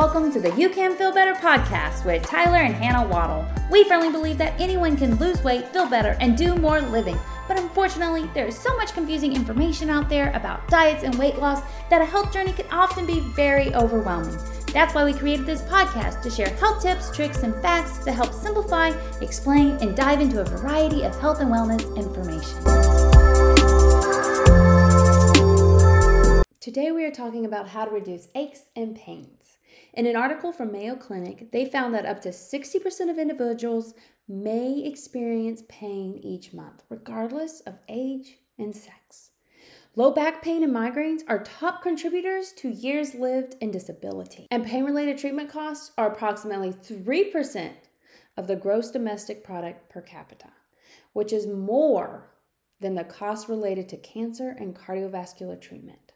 Welcome to the You Can Feel Better podcast with Tyler and Hannah Waddle. We firmly believe that anyone can lose weight, feel better, and do more living. But unfortunately, there is so much confusing information out there about diets and weight loss that a health journey can often be very overwhelming. That's why we created this podcast to share health tips, tricks, and facts to help simplify, explain, and dive into a variety of health and wellness information. Today, we are talking about how to reduce aches and pains. In an article from Mayo Clinic, they found that up to 60% of individuals may experience pain each month, regardless of age and sex. Low back pain and migraines are top contributors to years lived in disability, and pain related treatment costs are approximately 3% of the gross domestic product per capita, which is more than the cost related to cancer and cardiovascular treatment.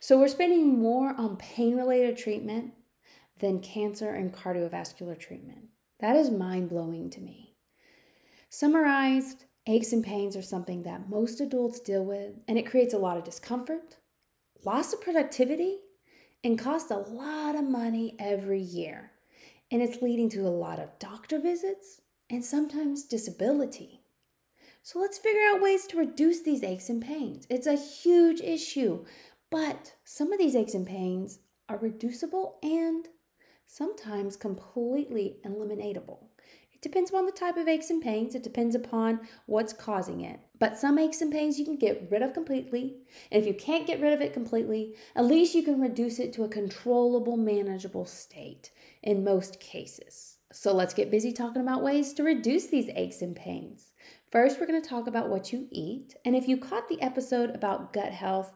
So we're spending more on pain related treatment than cancer and cardiovascular treatment. That is mind blowing to me. Summarized, aches and pains are something that most adults deal with, and it creates a lot of discomfort, loss of productivity, and costs a lot of money every year. And it's leading to a lot of doctor visits and sometimes disability. So let's figure out ways to reduce these aches and pains. It's a huge issue. But some of these aches and pains are reducible and sometimes completely eliminatable. It depends upon the type of aches and pains, it depends upon what's causing it. But some aches and pains you can get rid of completely. And if you can't get rid of it completely, at least you can reduce it to a controllable, manageable state in most cases. So let's get busy talking about ways to reduce these aches and pains. First, we're going to talk about what you eat. And if you caught the episode about gut health,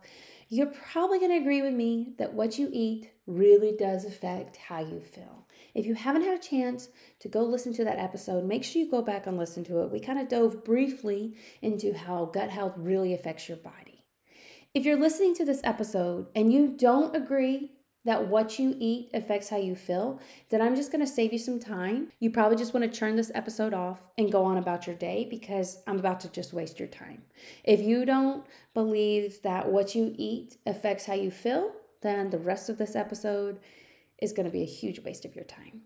you're probably going to agree with me that what you eat really does affect how you feel. If you haven't had a chance to go listen to that episode, make sure you go back and listen to it. We kind of dove briefly into how gut health really affects your body. If you're listening to this episode and you don't agree that what you eat affects how you feel, then I'm just to save you some time. You probably just want to turn this episode off and go on about your day because I'm about to just waste your time. If you don't believe that what you eat affects how you feel, then the rest of this episode is to be a huge waste of your time.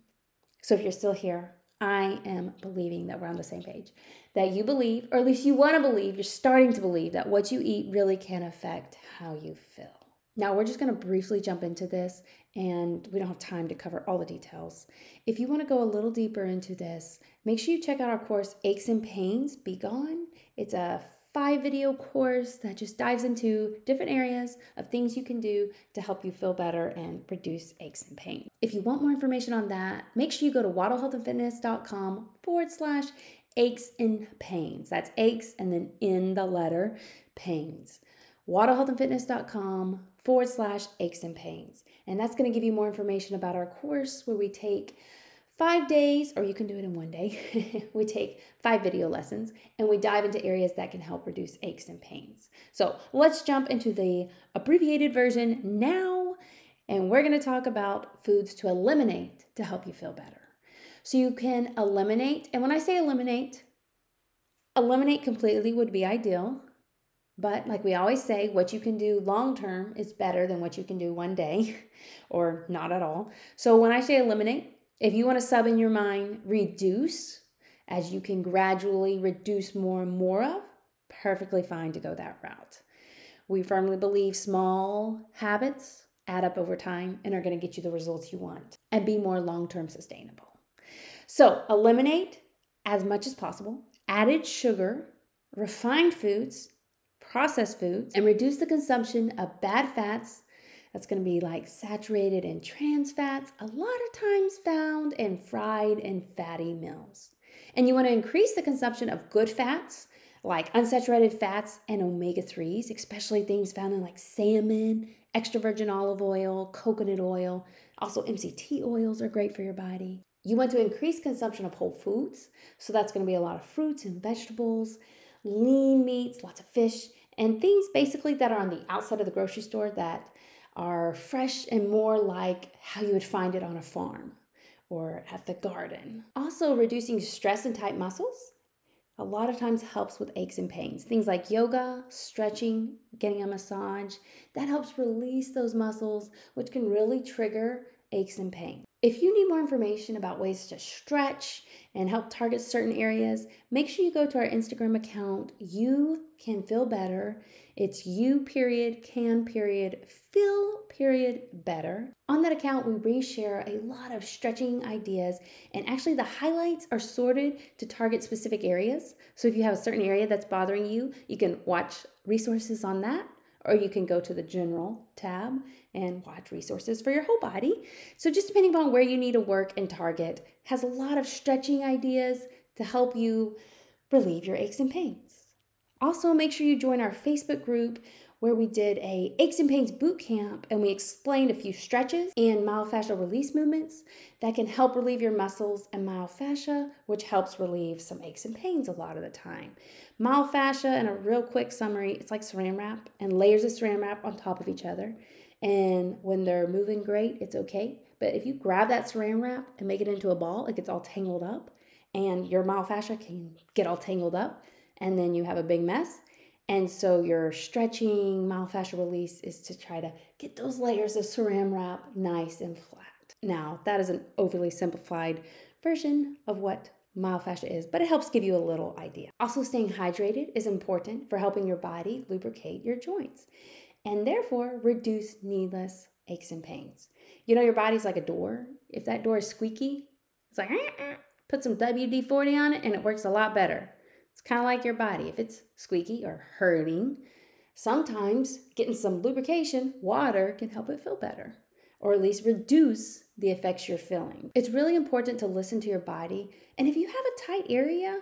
So if you're still here, I am believing that we're on the same page. That you believe, or at least you want to believe, you're starting to believe that what you eat really can affect how you feel. Now, we're just going to briefly jump into this, and we don't have time to cover all the details. If you want to go a little deeper into this, make sure you check out our course, Aches and Pains Be Gone. It's a five video course that just dives into different areas of things you can do to help you feel better and reduce aches and pain. If you want more information on that, make sure you go to waddlehealthandfitness.com forward slash aches and pains. That's aches and then in the letter pains. waddlehealthandfitness.com forward slash aches and pains. And that's going to give you more information about our course where we take five days, or you can do it in one day. we take five video lessons and we dive into areas that can help reduce aches and pains. So let's jump into the abbreviated version now. And we're going to talk about foods to eliminate to help you feel better. So you can eliminate, and when I say eliminate, eliminate completely would be ideal. But like we always say, what you can do long term is better than what you can do one day or not at all. So when I say eliminate, if you want to sub in your mind reduce, as you can gradually reduce more and more of, perfectly fine to go that route. We firmly believe small habits add up over time and are going to get you the results you want and be more long term sustainable. So, eliminate as much as possible added sugar, refined foods, processed foods, and reduce the consumption of bad fats. That's going to be like saturated and trans fats, a lot of times found in fried and fatty meals. And you want to increase the consumption of good fats like unsaturated fats and omega 3s, especially things found in like salmon, extra virgin olive oil, coconut oil. Also, MCT oils are great for your body. You want to increase consumption of whole foods, so that's going to be a lot of fruits and vegetables, lean meats, lots of fish, and things basically that are on the outside of the grocery store that are fresh and more like how you would find it on a farm or at the garden. Also, reducing stress and tight muscles a lot of times helps with aches and pains. Things like yoga, stretching, getting a massage, that helps release those muscles, which can really trigger aches and pains. If you need more information about ways to stretch and help target certain areas, make sure you go to our Instagram account. You can feel better. It's you period can period feel period better. On that account, we reshare a lot of stretching ideas, and actually, the highlights are sorted to target specific areas. So if you have a certain area that's bothering you, you can watch resources on that or you can go to the general tab and watch resources for your whole body. So just depending upon where you need to work and target has a lot of stretching ideas to help you relieve your aches and pains. Also, make sure you join our Facebook group where we did a aches and pains boot camp and we explained a few stretches and myofascial release movements that can help relieve your muscles and myofascia, which helps relieve some aches and pains a lot of the time. Myofascia, in a real quick summary, it's like saran wrap and layers of saran wrap on top of each other. And when they're moving great, it's okay. But if you grab that saran wrap and make it into a ball, it gets all tangled up, and your myofascia can get all tangled up, and then you have a big mess and so your stretching myofascial release is to try to get those layers of saran wrap nice and flat. Now, that is an overly simplified version of what myofascia is, but it helps give you a little idea. Also, staying hydrated is important for helping your body lubricate your joints and therefore reduce needless aches and pains. You know, your body's like a door. If that door is squeaky, it's like, put some WD 40 on it and it works a lot better. It's kind of like your body. If it's squeaky or hurting, sometimes getting some lubrication, water, can help it feel better or at least reduce the effects you're feeling. It's really important to listen to your body. And if you have a tight area,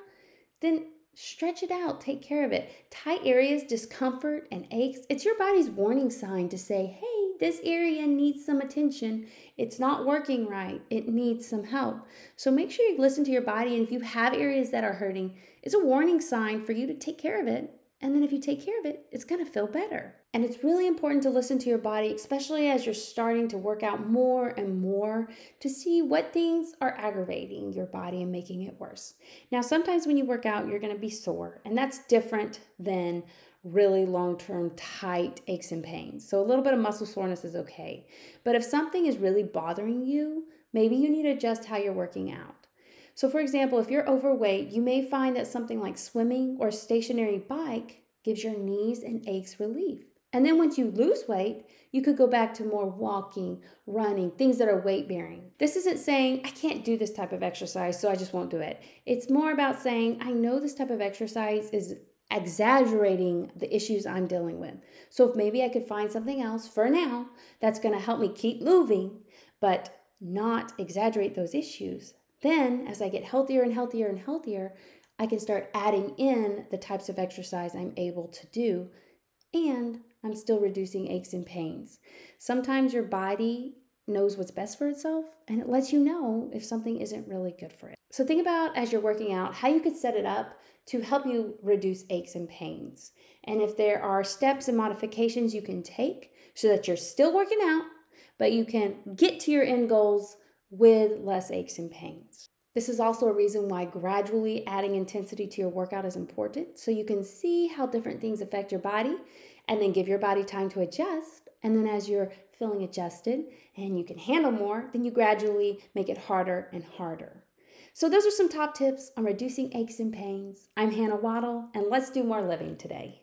then stretch it out, take care of it. Tight areas, discomfort, and aches, it's your body's warning sign to say, hey, this area needs some attention. It's not working right. It needs some help. So make sure you listen to your body. And if you have areas that are hurting, it's a warning sign for you to take care of it. And then if you take care of it, it's to feel better. And it's really important to listen to your body, especially as you're starting to work out more and more to see what things are aggravating your body and making it worse. Now, sometimes when you work out, you're to be sore, and that's different than really long term tight aches and pains. So a little bit of muscle soreness is okay. But if something is really bothering you, maybe you need to adjust how you're working out. So, for example, if you're overweight, you may find that something like swimming or stationary bike gives your knees and aches relief. And then once you lose weight, you could go back to more walking, running, things that are weight bearing. This isn't saying, I can't do this type of exercise, so I just won't do it. It's more about saying, I know this type of exercise is exaggerating the issues I'm dealing with. So if maybe I could find something else for now that's going to help me keep moving, but not exaggerate those issues, then as I get healthier and healthier and healthier, I can start adding in the types of exercise I'm able to do and I'm still reducing aches and pains. Sometimes your body knows what's best for itself and it lets you know if something isn't really good for it. So think about as you're working out how you could set it up to help you reduce aches and pains. And if there are steps and modifications you can take so that you're still working out, but you can get to your end goals with less aches and pains. This is also a reason why gradually adding intensity to your workout is important so you can see how different things affect your body and then give your body time to adjust. And then as you're feeling adjusted and you can handle more, then you gradually make it harder and harder. So, those are some top tips on reducing aches and pains. I'm Hannah Waddle, and let's do more living today.